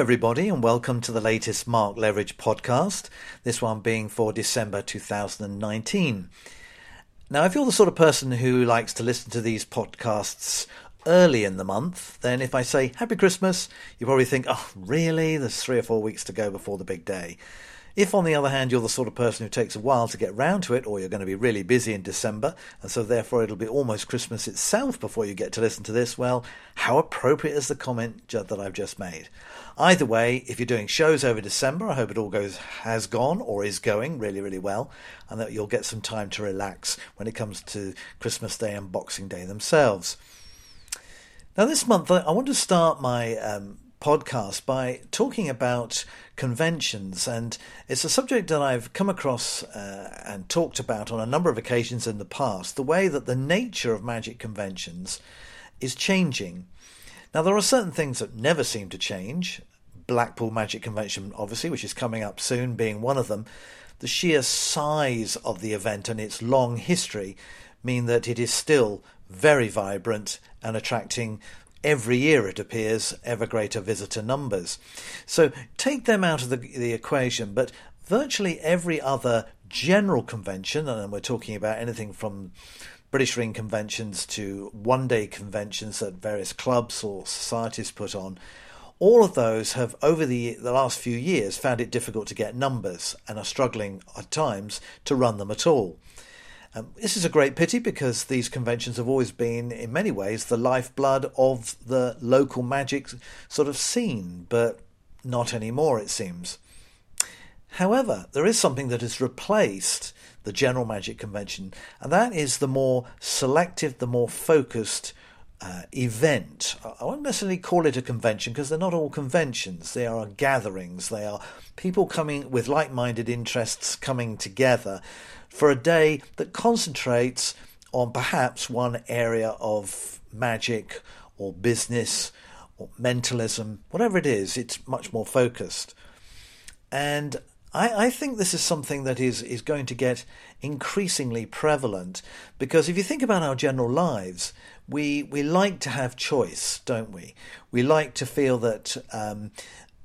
everybody, and welcome to the latest Mark Leveridge podcast. This one being for December 2019. Now, if you're the sort of person who likes to listen to these podcasts early in the month, then if I say Happy Christmas, you probably think, oh, really? There's three or four weeks to go before the big day. If, on the other hand, you're the sort of person who takes a while to get round to it, or you're going to be really busy in December, and so therefore it'll be almost Christmas itself before you get to listen to this, well, how appropriate is the comment that I've just made? Either way, if you're doing shows over December, I hope it all goes has gone or is going really, really well, and that you'll get some time to relax when it comes to Christmas Day and Boxing Day themselves. Now, this month I want to start my um, podcast by talking about conventions, and it's a subject that I've come across uh, and talked about on a number of occasions in the past. The way that the nature of magic conventions is changing. Now, there are certain things that never seem to change. Blackpool Magic Convention, obviously, which is coming up soon, being one of them. The sheer size of the event and its long history mean that it is still very vibrant and attracting every year, it appears, ever greater visitor numbers. So take them out of the, the equation, but virtually every other general convention, and we're talking about anything from British Ring conventions to one day conventions that various clubs or societies put on, all of those have, over the, the last few years, found it difficult to get numbers and are struggling at times to run them at all. Um, this is a great pity because these conventions have always been, in many ways, the lifeblood of the local magic sort of scene, but not anymore, it seems. However, there is something that has replaced the general magic convention, and that is the more selective, the more focused uh, event. I won't necessarily call it a convention because they're not all conventions. They are gatherings. They are people coming with like minded interests coming together for a day that concentrates on perhaps one area of magic or business or mentalism, whatever it is, it's much more focused. And I, I, think this is something that is, is going to get increasingly prevalent because if you think about our general lives, we, we like to have choice, don't we? We like to feel that, um,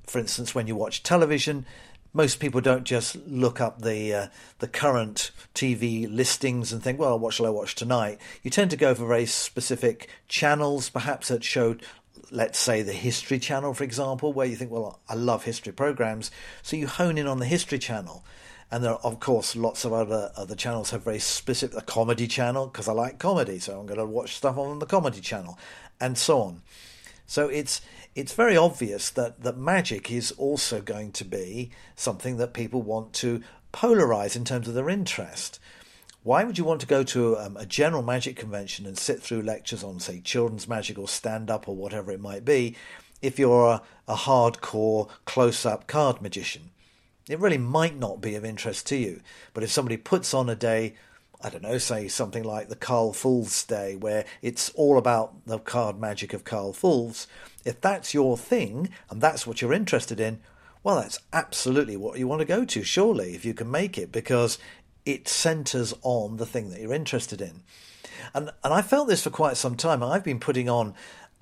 for instance, when you watch television, most people don't just look up the uh, the current TV listings and think, well, what shall I watch tonight? You tend to go for very specific channels, perhaps that showed, let's say, the History Channel, for example, where you think, well, I love history programs, so you hone in on the History Channel. And there are, of course, lots of other other channels have very specific. A comedy channel because I like comedy, so I'm going to watch stuff on the comedy channel, and so on. So it's it's very obvious that, that magic is also going to be something that people want to polarize in terms of their interest. Why would you want to go to um, a general magic convention and sit through lectures on, say, children's magic or stand up or whatever it might be, if you're a, a hardcore close up card magician? It really might not be of interest to you. But if somebody puts on a day I don't know, say something like the Karl Fulves Day, where it's all about the card magic of Karl Fulves, if that's your thing and that's what you're interested in, well, that's absolutely what you want to go to, surely, if you can make it, because it centres on the thing that you're interested in. And, and I felt this for quite some time. I've been putting on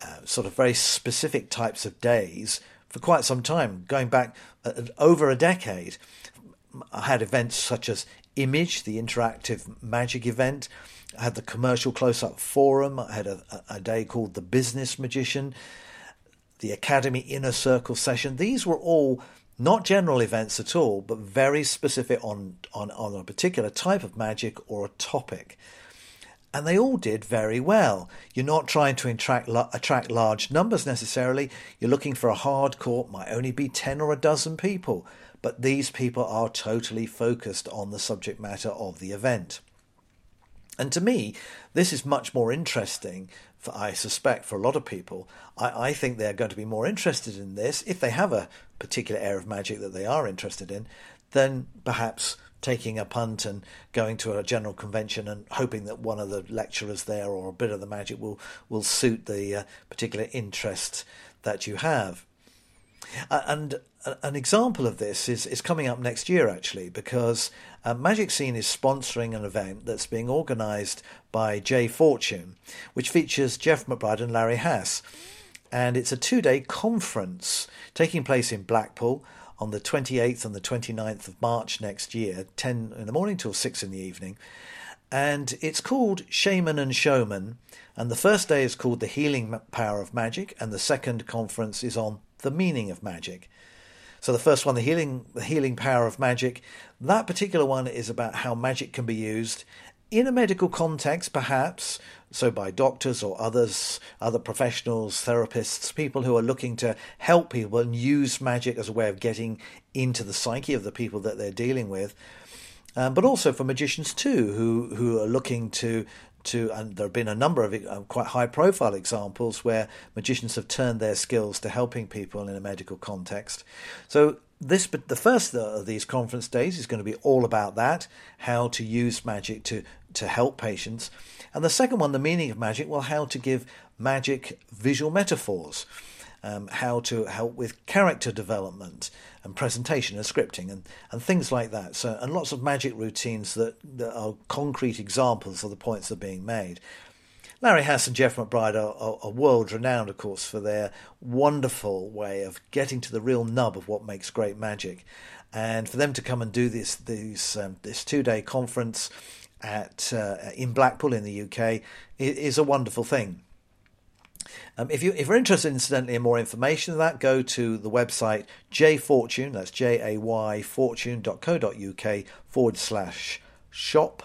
uh, sort of very specific types of days for quite some time, going back uh, over a decade. I had events such as Image, the interactive magic event. I had the commercial close up forum. I had a, a day called the Business Magician, the Academy Inner Circle session. These were all not general events at all, but very specific on, on, on a particular type of magic or a topic. And they all did very well. You're not trying to attract, attract large numbers necessarily. You're looking for a hardcore, might only be 10 or a dozen people but these people are totally focused on the subject matter of the event. And to me, this is much more interesting, for, I suspect, for a lot of people. I, I think they're going to be more interested in this, if they have a particular area of magic that they are interested in, than perhaps taking a punt and going to a general convention and hoping that one of the lecturers there or a bit of the magic will, will suit the uh, particular interest that you have. Uh, and an example of this is, is coming up next year, actually, because uh, Magic Scene is sponsoring an event that's being organised by Jay Fortune, which features Jeff McBride and Larry Hass. and it's a two day conference taking place in Blackpool on the 28th and the 29th of March next year, 10 in the morning till 6 in the evening. And it's called Shaman and Showman. And the first day is called The Healing Power of Magic, and the second conference is on The Meaning of Magic. So the first one, the healing, the healing power of magic, that particular one is about how magic can be used in a medical context, perhaps, so by doctors or others, other professionals, therapists, people who are looking to help people and use magic as a way of getting into the psyche of the people that they're dealing with. Um, but also for magicians too, who who are looking to to, and there have been a number of uh, quite high profile examples where magicians have turned their skills to helping people in a medical context. So this, but the first of these conference days is going to be all about that, how to use magic to to help patients, and the second one, the meaning of magic, well, how to give magic visual metaphors um, how to help with character development and presentation and scripting and, and things like that. So, and lots of magic routines that, that are concrete examples of the points that are being made. Larry Hass and Jeff McBride are, are, are, world renowned, of course, for their wonderful way of getting to the real nub of what makes great magic. And for them to come and do this these, um, this two day conference at uh, in Blackpool in the UK is a wonderful thing. Um, if you if you're interested, incidentally, in more information on that, go to the website jayfortune. That's j a y fortune.co.uk forward slash shop,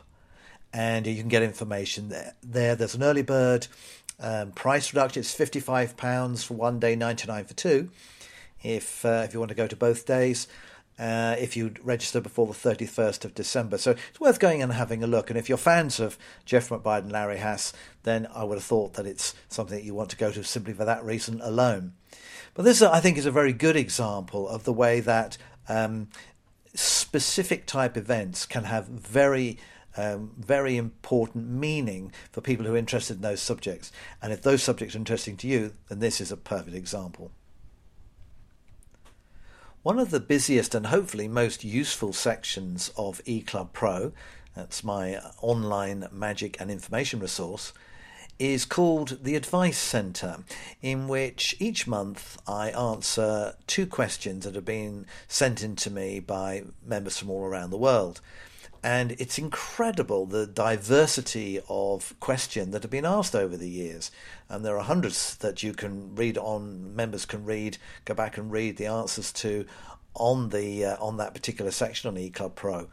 and you can get information there. There, there's an early bird um, price reduction. It's fifty five pounds for one day, ninety nine for two. If uh, if you want to go to both days, uh, if you register before the 31st of December. So it's worth going and having a look. And if you're fans of Jeff McBride and Larry Hass, then I would have thought that it's something that you want to go to simply for that reason alone. But this, I think, is a very good example of the way that um, specific type events can have very um, very important meaning for people who are interested in those subjects. And if those subjects are interesting to you, then this is a perfect example. One of the busiest and hopefully most useful sections of eClub Pro, that's my online magic and information resource, is called the Advice Centre, in which each month I answer two questions that have been sent in to me by members from all around the world and it's incredible the diversity of question that have been asked over the years. And there are hundreds that you can read on. Members can read, go back and read the answers to on the uh, on that particular section on eClub Pro.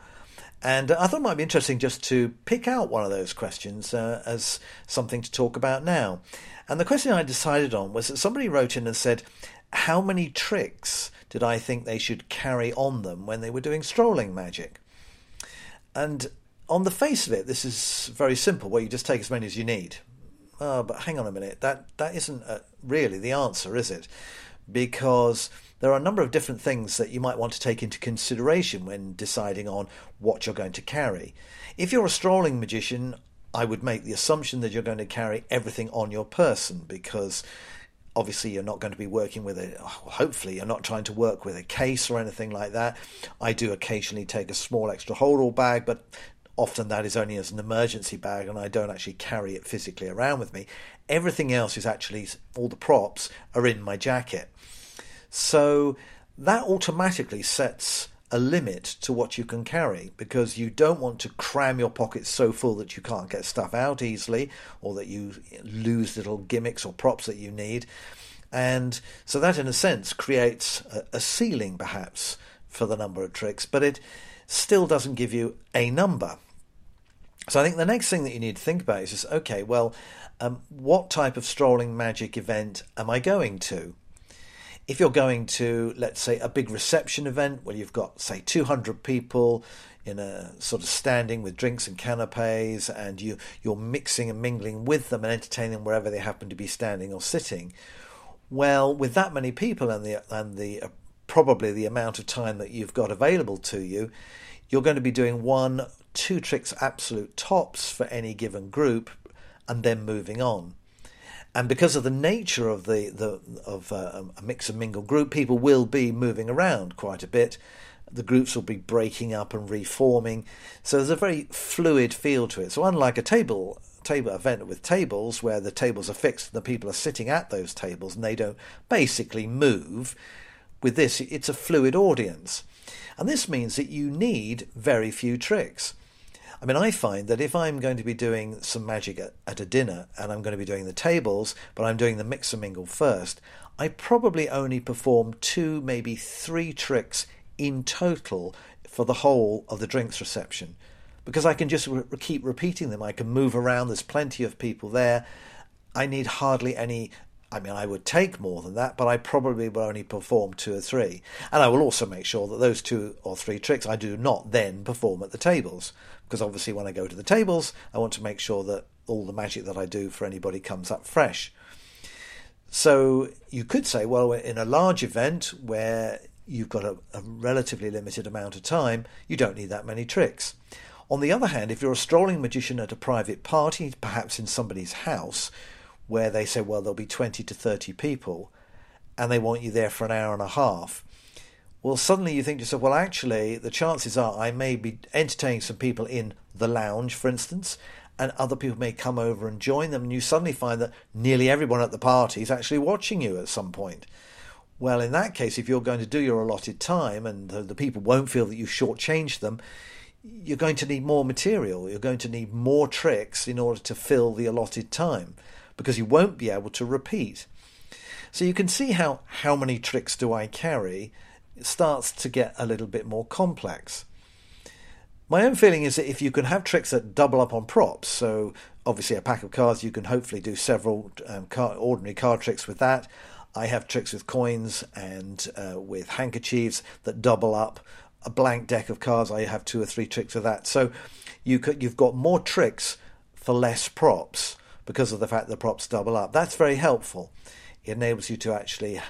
And I thought it might be interesting just to pick out one of those questions uh, as something to talk about now. And the question I decided on was that somebody wrote in and said, "How many tricks did I think they should carry on them when they were doing strolling magic?" And on the face of it, this is very simple, where you just take as many as you need. Oh, but hang on a minute, that that isn't really the answer, is it? Because there are a number of different things that you might want to take into consideration when deciding on what you're going to carry. If you're a strolling magician, I would make the assumption that you're going to carry everything on your person because obviously you're not going to be working with a hopefully you're not trying to work with a case or anything like that. I do occasionally take a small extra hold all bag but often that is only as an emergency bag and i don't actually carry it physically around with me. Everything else is actually all the props are in my jacket. So that automatically sets a limit to what you can carry because you don't want to cram your pockets so full that you can't get stuff out easily or that you lose little gimmicks or props that you need. And so that, in a sense, creates a, ceiling perhaps for the number of tricks, but it still doesn't give you a number. So I think the next thing that you need to think about is okay, well, um, what type of strolling magic event am I going to? If you're going to, let's say, a big reception event where you've got, say, 200 people in a sort of standing with drinks and canapes, and you you're mixing and mingling with them and entertaining them wherever they happen to be standing or sitting. Well, with that many people and the and the uh, probably the amount of time that you've got available to you, you're going to be doing one, two tricks absolute tops for any given group, and then moving on and because of the nature of the, the of uh, a mix and mingle group, people will be moving around quite a bit. The groups will be breaking up and reforming, so there's a very fluid feel to it. So unlike a table table event with tables where the tables are fixed and the people are sitting at those tables and they don't basically move. With this, it's a fluid audience. And this means that you need very few tricks. I mean, I find that if I'm going to be doing some magic at, at, a dinner and I'm going to be doing the tables, but I'm doing the mix and mingle first, I probably only perform two, maybe three tricks in total for the whole of the drinks reception because I can just re- keep repeating them. I can move around, there's plenty of people there. I need hardly any I mean, I would take more than that, but I probably will only perform two or three. And I will also make sure that those two or three tricks I do not then perform at the tables. Because obviously, when I go to the tables, I want to make sure that all the magic that I do for anybody comes up fresh. So you could say, well, in a large event where you've got a, a relatively limited amount of time, you don't need that many tricks. On the other hand, if you're a strolling magician at a private party, perhaps in somebody's house, where they say, well, there'll be 20 to 30 people and they want you there for an hour and a half. Well, suddenly you think to yourself, well, actually, the chances are I may be entertaining some people in the lounge, for instance, and other people may come over and join them, and you suddenly find that nearly everyone at the party is actually watching you at some point. Well, in that case, if you're going to do your allotted time and the, the people won't feel that you've shortchanged them, you're going to need more material. You're going to need more tricks in order to fill the allotted time because you won't be able to repeat. So you can see how how many tricks do I carry it starts to get a little bit more complex. My own feeling is that if you can have tricks that double up on props, so obviously a pack of cards, you can hopefully do several um, ordinary card tricks with that. I have tricks with coins and uh, with handkerchiefs that double up. A blank deck of cards, I have two or three tricks of that. So you could, you've got more tricks for less props because of the fact the props double up. That's very helpful. It enables you to actually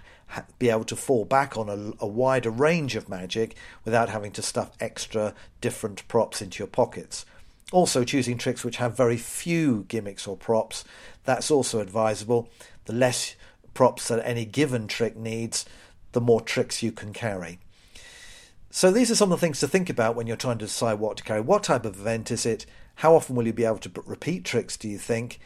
be able to fall back on a, a, wider range of magic without having to stuff extra different props into your pockets. Also, choosing tricks which have very few gimmicks or props, that's also advisable. The less props that any given trick needs, the more tricks you can carry. So, these are some of the things to think about when you're trying to decide what to carry. What type of event is it? How often will you be able to repeat tricks, do you think?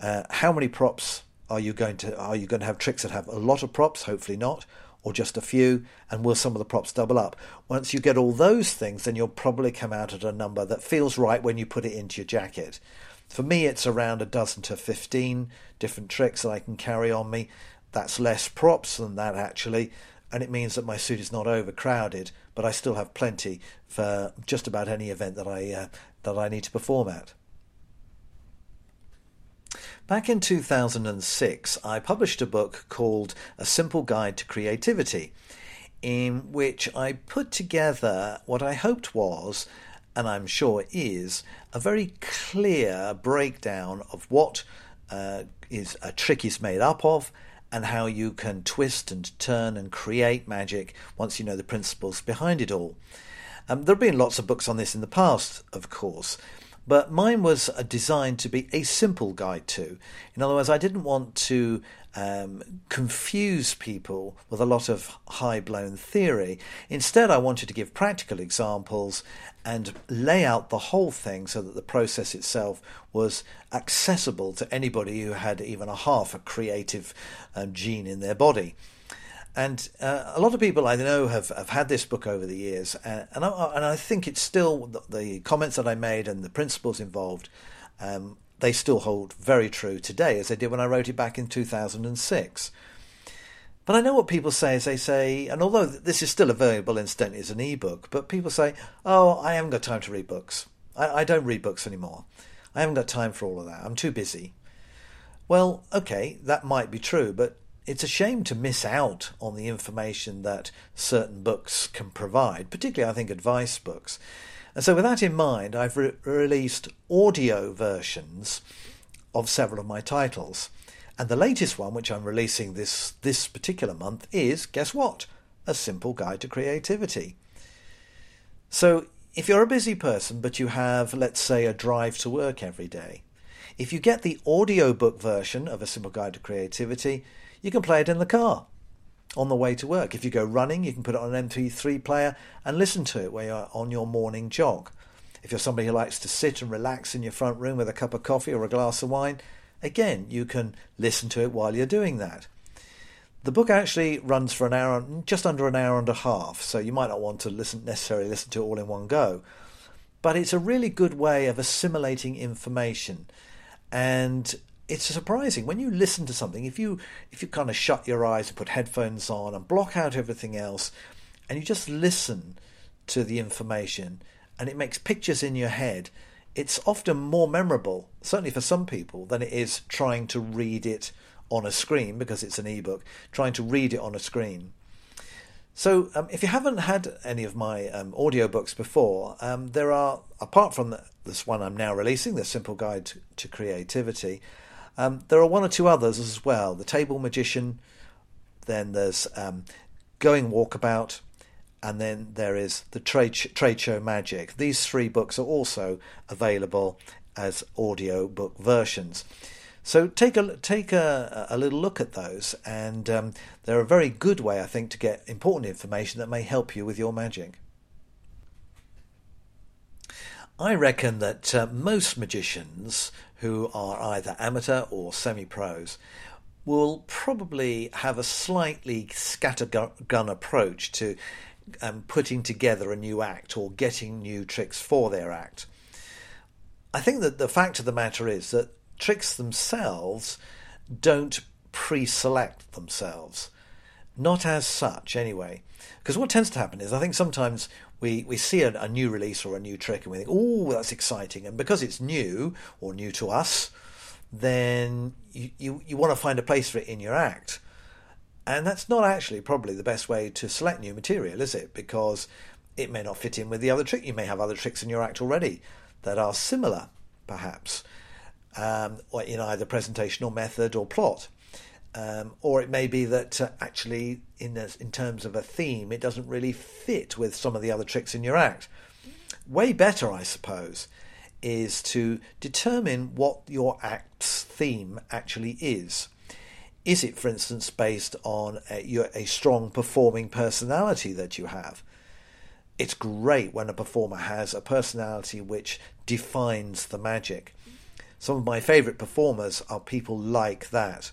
Uh, how many props are you going to are you going to have tricks that have a lot of props? Hopefully not, or just a few. And will some of the props double up? Once you get all those things, then you'll probably come out at a number that feels right when you put it into your jacket. For me, it's around a dozen to fifteen different tricks that I can carry on me. That's less props than that actually, and it means that my suit is not overcrowded, but I still have plenty for just about any event that I uh, that I need to perform at. Back in 2006, I published a book called A Simple Guide to Creativity, in which I put together what I hoped was, and I'm sure is, a very clear breakdown of what uh, is a trick is made up of and how you can twist and turn and create magic once you know the principles behind it all. Um, there have been lots of books on this in the past, of course, but mine was designed to be a simple guide to. In other words, I didn't want to um, confuse people with a lot of high blown theory. Instead, I wanted to give practical examples and lay out the whole thing so that the process itself was accessible to anybody who had even a half a creative um, gene in their body. And uh, a lot of people I know have, have had this book over the years, and, and, I, and I think it's still the, the, comments that I made and the principles involved, um, they still hold very true today as they did when I wrote it back in 2006. But I know what people say is they say, and although this is still available incidentally as an ebook, but people say, oh, I haven't got time to read books. I, I don't read books anymore. I haven't got time for all of that. I'm too busy. Well, okay, that might be true, but it's a shame to miss out on the information that certain books can provide, particularly, I think, advice books. And so, with that in mind, I've re- released audio versions of several of my titles. And the latest one, which I'm releasing this, this particular month, is guess what? A Simple Guide to Creativity. So, if you're a busy person but you have, let's say, a drive to work every day, if you get the audiobook version of A Simple Guide to Creativity, you can play it in the car on the way to work. If you go running, you can put it on an MP3 player and listen to it while you're on your morning jog. if you're somebody who likes to sit and relax in your front room with a cup of coffee or a glass of wine, again, you can listen to it while you're doing that. The book actually runs for an hour, just under an hour and a half, so you might not want to listen necessarily listen to it all in one go. But it's a really good way of assimilating information, and it's surprising when you listen to something. If you if you kind of shut your eyes and put headphones on and block out everything else, and you just listen to the information, and it makes pictures in your head. It's often more memorable, certainly for some people, than it is trying to read it on a screen because it's an ebook, trying to read it on a screen. So, um, if you haven't had any of my um, audiobooks before, um, there are, apart from the, this one I'm now releasing, The Simple Guide to, to Creativity, um, there are one or two others as well. The Table Magician, then there's um, Going Walkabout, and then there is The Trade, Trade Show Magic. These three books are also available as audio book versions. So take a take a, a little look at those, and um, they're a very good way, I think, to get important information that may help you with your magic. I reckon that uh, most magicians who are either amateur or semi pros will probably have a slightly scattergun approach to um, putting together a new act or getting new tricks for their act. I think that the fact of the matter is that tricks themselves don't pre select themselves. Not as such, anyway. Because what tends to happen is, I think sometimes we, we see a, a new release or a new trick and we think, oh, that's exciting. And because it's new or new to us, then you, you, you want to find a place for it in your act. And that's not actually probably the best way to select new material, is it? Because it may not fit in with the other trick. You may have other tricks in your act already that are similar, perhaps um, in either presentation or method or plot. Um, or it may be that uh, actually, in, in terms of a theme, it doesn't really fit with some of the other tricks in your act. Way better, I suppose, is to determine what your act's theme actually is. Is it, for instance, based on a, a strong performing personality that you have? It's great when a performer has a personality which defines the magic. Some of my favourite performers are people like that,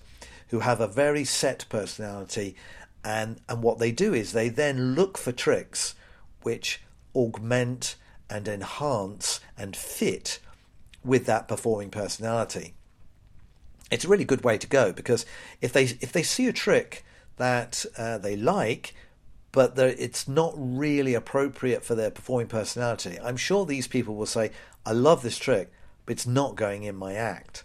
who have a very set personality, and, and what they do is they then look for tricks which augment and enhance and fit with that performing personality. It's a really good way to go because if they if they see a trick that uh, they like, but it's not really appropriate for their performing personality, I'm sure these people will say, "I love this trick, but it's not going in my act.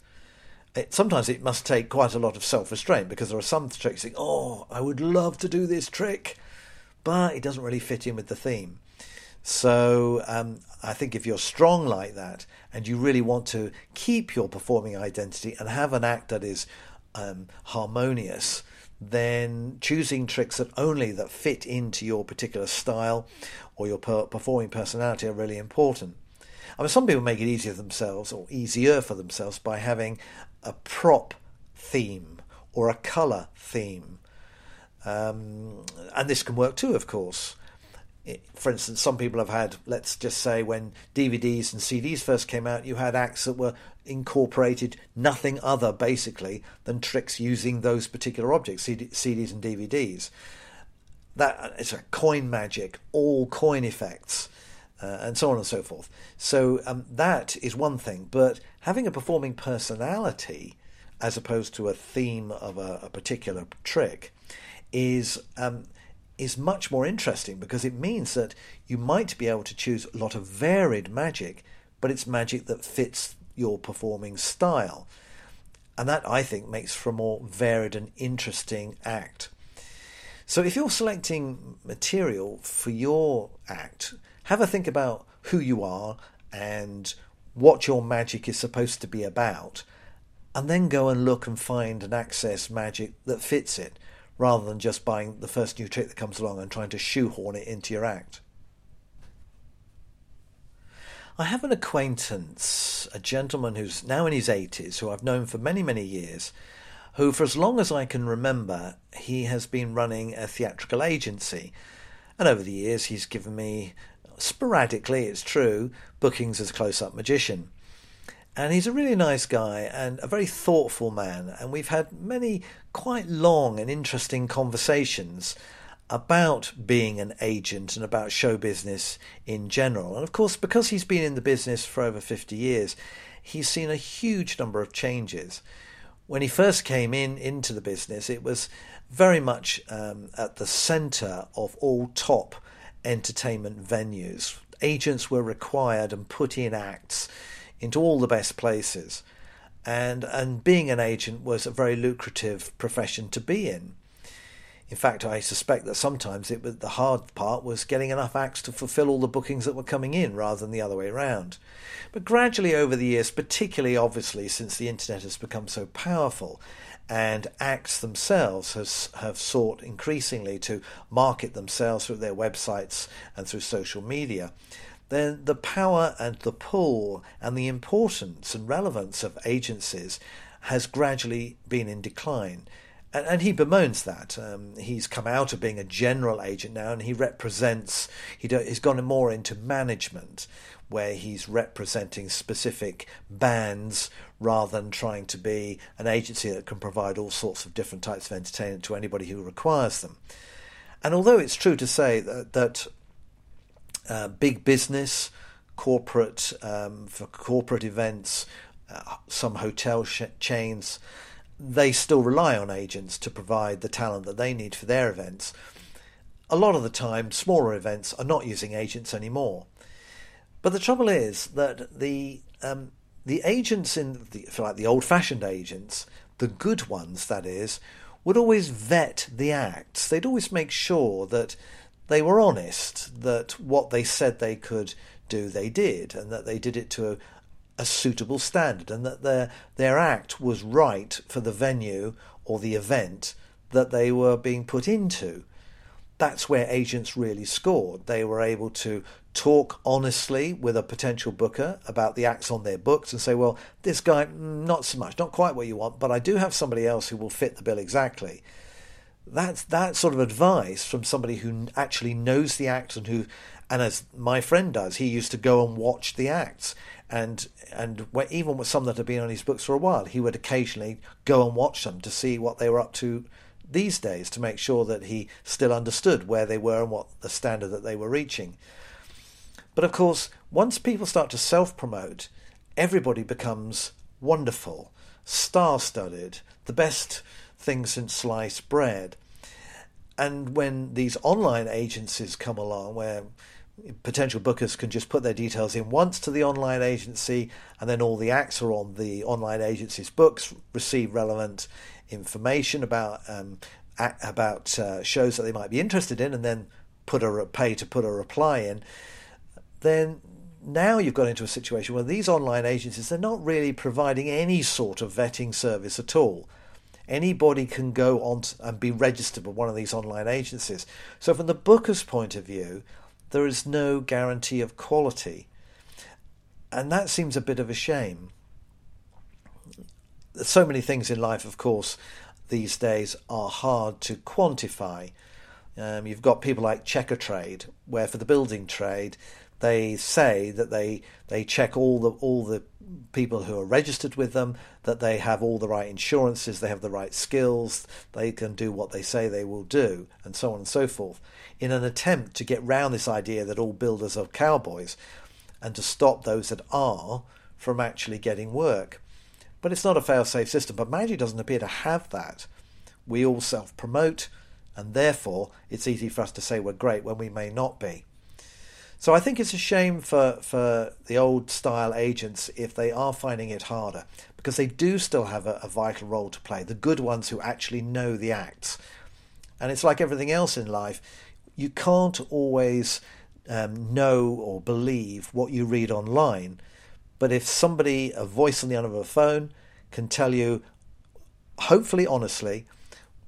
It, sometimes it must take quite a lot of self restraint because there are some tricks think, oh, I would love to do this trick, but it doesn't really fit in with the theme. So um, I think if you're strong like that and you really want to keep your performing identity and have an act that is um, harmonious, then choosing tricks that only that fit into your particular style or your per- performing personality are really important. I mean, some people make it easier for themselves or easier for themselves by having a prop theme or a colour theme. Um, and this can work too, of course. for instance, some people have had, let's just say, when DVDs and CDs first came out, you had acts that were incorporated nothing other, basically, than tricks using those particular objects, CD, CDs and DVDs. That it's a coin magic, all coin effects uh, and so on and so forth. So um, that is one thing, but having a performing personality as opposed to a theme of a, a particular trick is um, is much more interesting because it means that you might be able to choose a lot of varied magic, but it's magic that fits your performing style. And that, I think, makes for a more varied and interesting act. So, if you're selecting material for your act, have a think about who you are and what your magic is supposed to be about, and then go and look and find and access magic that fits it, rather than just buying the first new trick that comes along and trying to shoehorn it into your act. I have an acquaintance, a gentleman who's now in his 80s, who I've known for many, many years, who, for as long as I can remember, he has been running a theatrical agency. And over the years, he's given me sporadically, it's true, bookings as close up magician. And he's a really nice guy and a very thoughtful man. And we've had many quite long and interesting conversations about being an agent and about show business in general. And of course, because he's been in the business for over 50 years, he's seen a huge number of changes. When he first came in into the business, it was very much um, at the centre of all top entertainment venues. Agents were required and put in acts into all the best places. And, and being an agent was a very lucrative profession to be in. In fact, I suspect that sometimes it was the hard part was getting enough acts to fulfill all the bookings that were coming in rather than the other way around. But gradually over the years, particularly obviously since the internet has become so powerful, and acts themselves has, have sought increasingly to market themselves through their websites and through social media, then the power and the pull and the importance and relevance of agencies has gradually been in decline. And, and he bemoans that. Um, he's come out of being a general agent now and he represents, he do, he's gone more into management where he's representing specific bands rather than trying to be an agency that can provide all sorts of different types of entertainment to anybody who requires them. And although it's true to say that, that uh, big business, corporate um, for corporate events, uh, some hotel sh- chains, they still rely on agents to provide the talent that they need for their events. A lot of the time, smaller events are not using agents anymore. But the trouble is that the um, the agents in the, like the old-fashioned agents, the good ones, that is, would always vet the acts. They'd always make sure that they were honest, that what they said they could do, they did, and that they did it to a, a suitable standard, and that their their act was right for the venue or the event that they were being put into. That's where agents really scored. They were able to talk honestly with a potential booker about the acts on their books and say, well, this guy, mm, not so much, not quite what you want, but I do have somebody else who will fit the bill exactly. That's that sort of advice from somebody who actually knows the acts and who, and as my friend does, he used to go and watch the acts. And and even with some that had been on his books for a while, he would occasionally go and watch them to see what they were up to these days to make sure that he still understood where they were and what the standard that they were reaching. But of course, once people start to self promote, everybody becomes wonderful, star studded, the best thing since sliced bread. And when these online agencies come along, where potential bookers can just put their details in once to the online agency, and then all the acts are on the online agency's books, receive relevant information about um, about uh, shows that they might be interested in, and then put a pay to put a reply in then now you've got into a situation where these online agencies they're not really providing any sort of vetting service at all. Anybody can go on and be registered with one of these online agencies. So, from the booker's point of view, there is no guarantee of quality. And that seems a bit of a shame. So many things in life, of course, these days are hard to quantify. Um, you've got people like Checkatrade, where for the building trade, they say that they they check all the all the people who are registered with them, that they have all the right insurances, they have the right skills, they can do what they say they will do, and so on and so forth, in an attempt to get round this idea that all builders are cowboys, and to stop those that are from actually getting work. But it's not a fail-safe system. But Magic doesn't appear to have that. We all self-promote, and therefore it's easy for us to say we're great when we may not be. So I think it's a shame for, for the old style agents if they are finding it harder because they do still have a, a vital role to play. The good ones who actually know the acts. And it's like everything else in life, you can't always um, know or believe what you read online. But if somebody, a voice on the end of a phone, can tell you, hopefully honestly,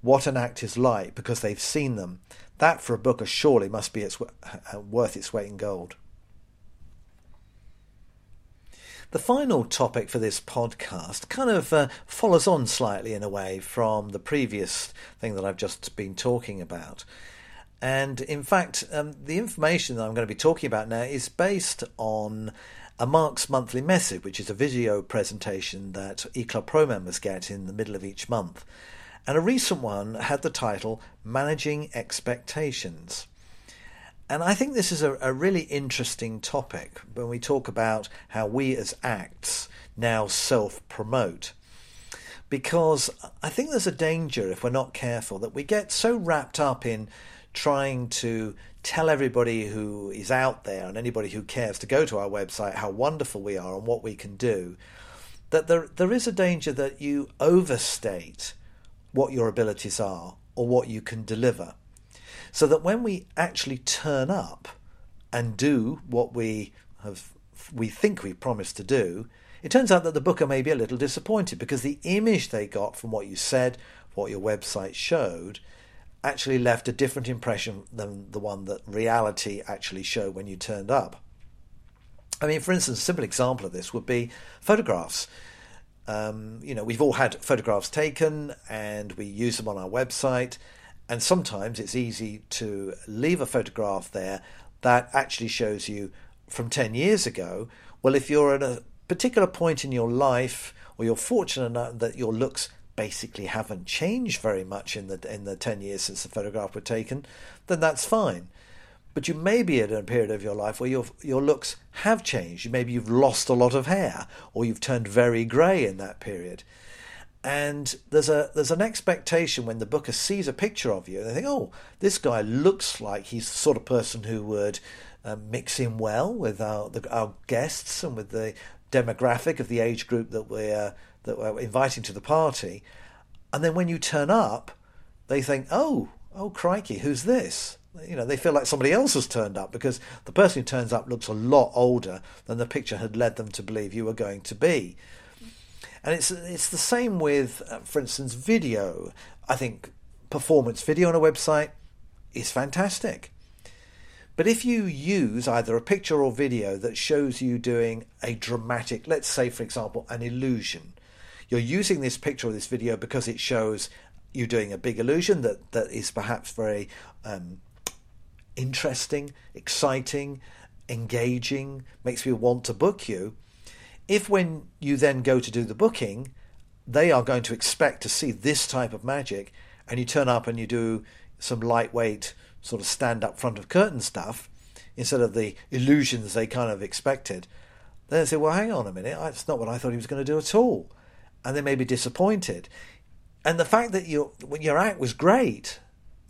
what an act is like because they've seen them, that for a booker surely must be its, uh, worth its weight in gold. The final topic for this podcast kind of uh, follows on slightly in a way from the previous thing that I've just been talking about. And in fact, um, the information that I'm going to be talking about now is based on a Mark's monthly message, which is a video presentation that eClub Pro members get in the middle of each month. And a recent one had the title Managing Expectations. And I think this is a, a, really interesting topic when we talk about how we as acts now self promote. Because I think there's a danger if we're not careful that we get so wrapped up in trying to tell everybody who is out there and anybody who cares to go to our website how wonderful we are and what we can do, that there, there is a danger that you overstate what your abilities are or what you can deliver. So that when we actually turn up and do what we have we think we promised to do, it turns out that the booker may be a little disappointed because the image they got from what you said, what your website showed, actually left a different impression than the one that reality actually showed when you turned up. I mean, for instance, a simple example of this would be photographs. Um, you know, we've all had photographs taken and we use them on our website, and sometimes it's easy to leave a photograph there that actually shows you from 10 years ago. Well, if you're at a particular point in your life or you're fortunate enough that your looks basically haven't changed very much in the in the 10 years since the photograph were taken, then that's fine. But you may be at a period of your life where your your looks have changed. Maybe you've lost a lot of hair, or you've turned very grey in that period. And there's a there's an expectation when the booker sees a picture of you, they think, oh, this guy looks like he's the sort of person who would um, mix in well with our the, our guests and with the demographic of the age group that we're that we're inviting to the party, and then when you turn up, they think, "Oh, oh, crikey, who's this?" You know, they feel like somebody else has turned up because the person who turns up looks a lot older than the picture had led them to believe you were going to be. And it's it's the same with, uh, for instance, video. I think performance video on a website is fantastic. But if you use either a picture or video that shows you doing a dramatic, let's say, for example, an illusion, you're using this picture or this video because it shows you doing a big illusion that, that is perhaps very um, interesting, exciting, engaging, makes people want to book you. If when you then go to do the booking, they are going to expect to see this type of magic, and you turn up and you do some lightweight sort of stand up front of curtain stuff instead of the illusions they kind of expected, then they say, well, hang on a minute, that's not what I thought he was going to do at all and they may be disappointed. And the fact that your your act was great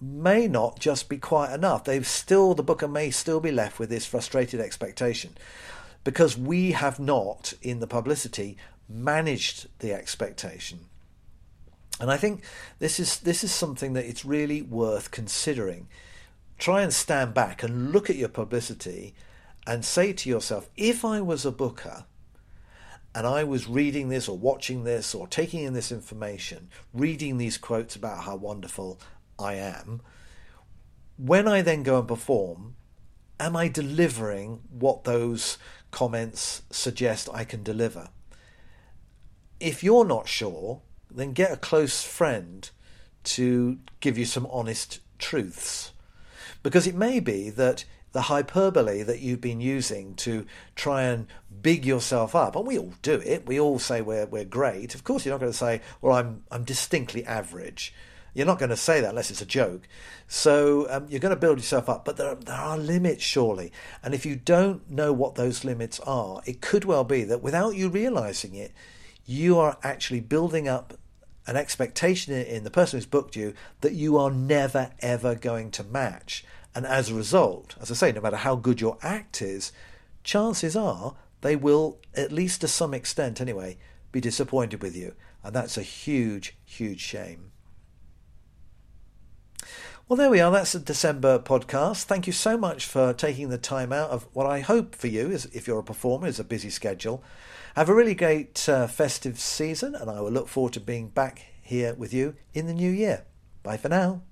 may not just be quite enough. They've still the booker may still be left with this frustrated expectation because we have not in the publicity managed the expectation. And I think this is this is something that it's really worth considering. Try and stand back and look at your publicity and say to yourself, if I was a booker, and I was reading this or watching this or taking in this information, reading these quotes about how wonderful I am, when I then go and perform, am I delivering what those comments suggest I can deliver? If you're not sure, then get a close friend to give you some honest truths. Because it may be that the hyperbole that you've been using to try and big yourself up, and we all do it. We all say we're we're great. Of course, you're not going to say, "Well, I'm I'm distinctly average." You're not going to say that unless it's a joke. So um, you're going to build yourself up, but there are, there are limits, surely. And if you don't know what those limits are, it could well be that without you realizing it, you are actually building up an expectation in the person who's booked you that you are never ever going to match. And as a result, as I say, no matter how good your act is, chances are they will, at least to some extent anyway, be disappointed with you. And that's a huge, huge shame. Well, there we are. That's the December podcast. Thank you so much for taking the time out of what I hope for you is, if you're a performer, is a busy schedule. Have a really great uh, festive season, and I will look forward to being back here with you in the new year. Bye for now.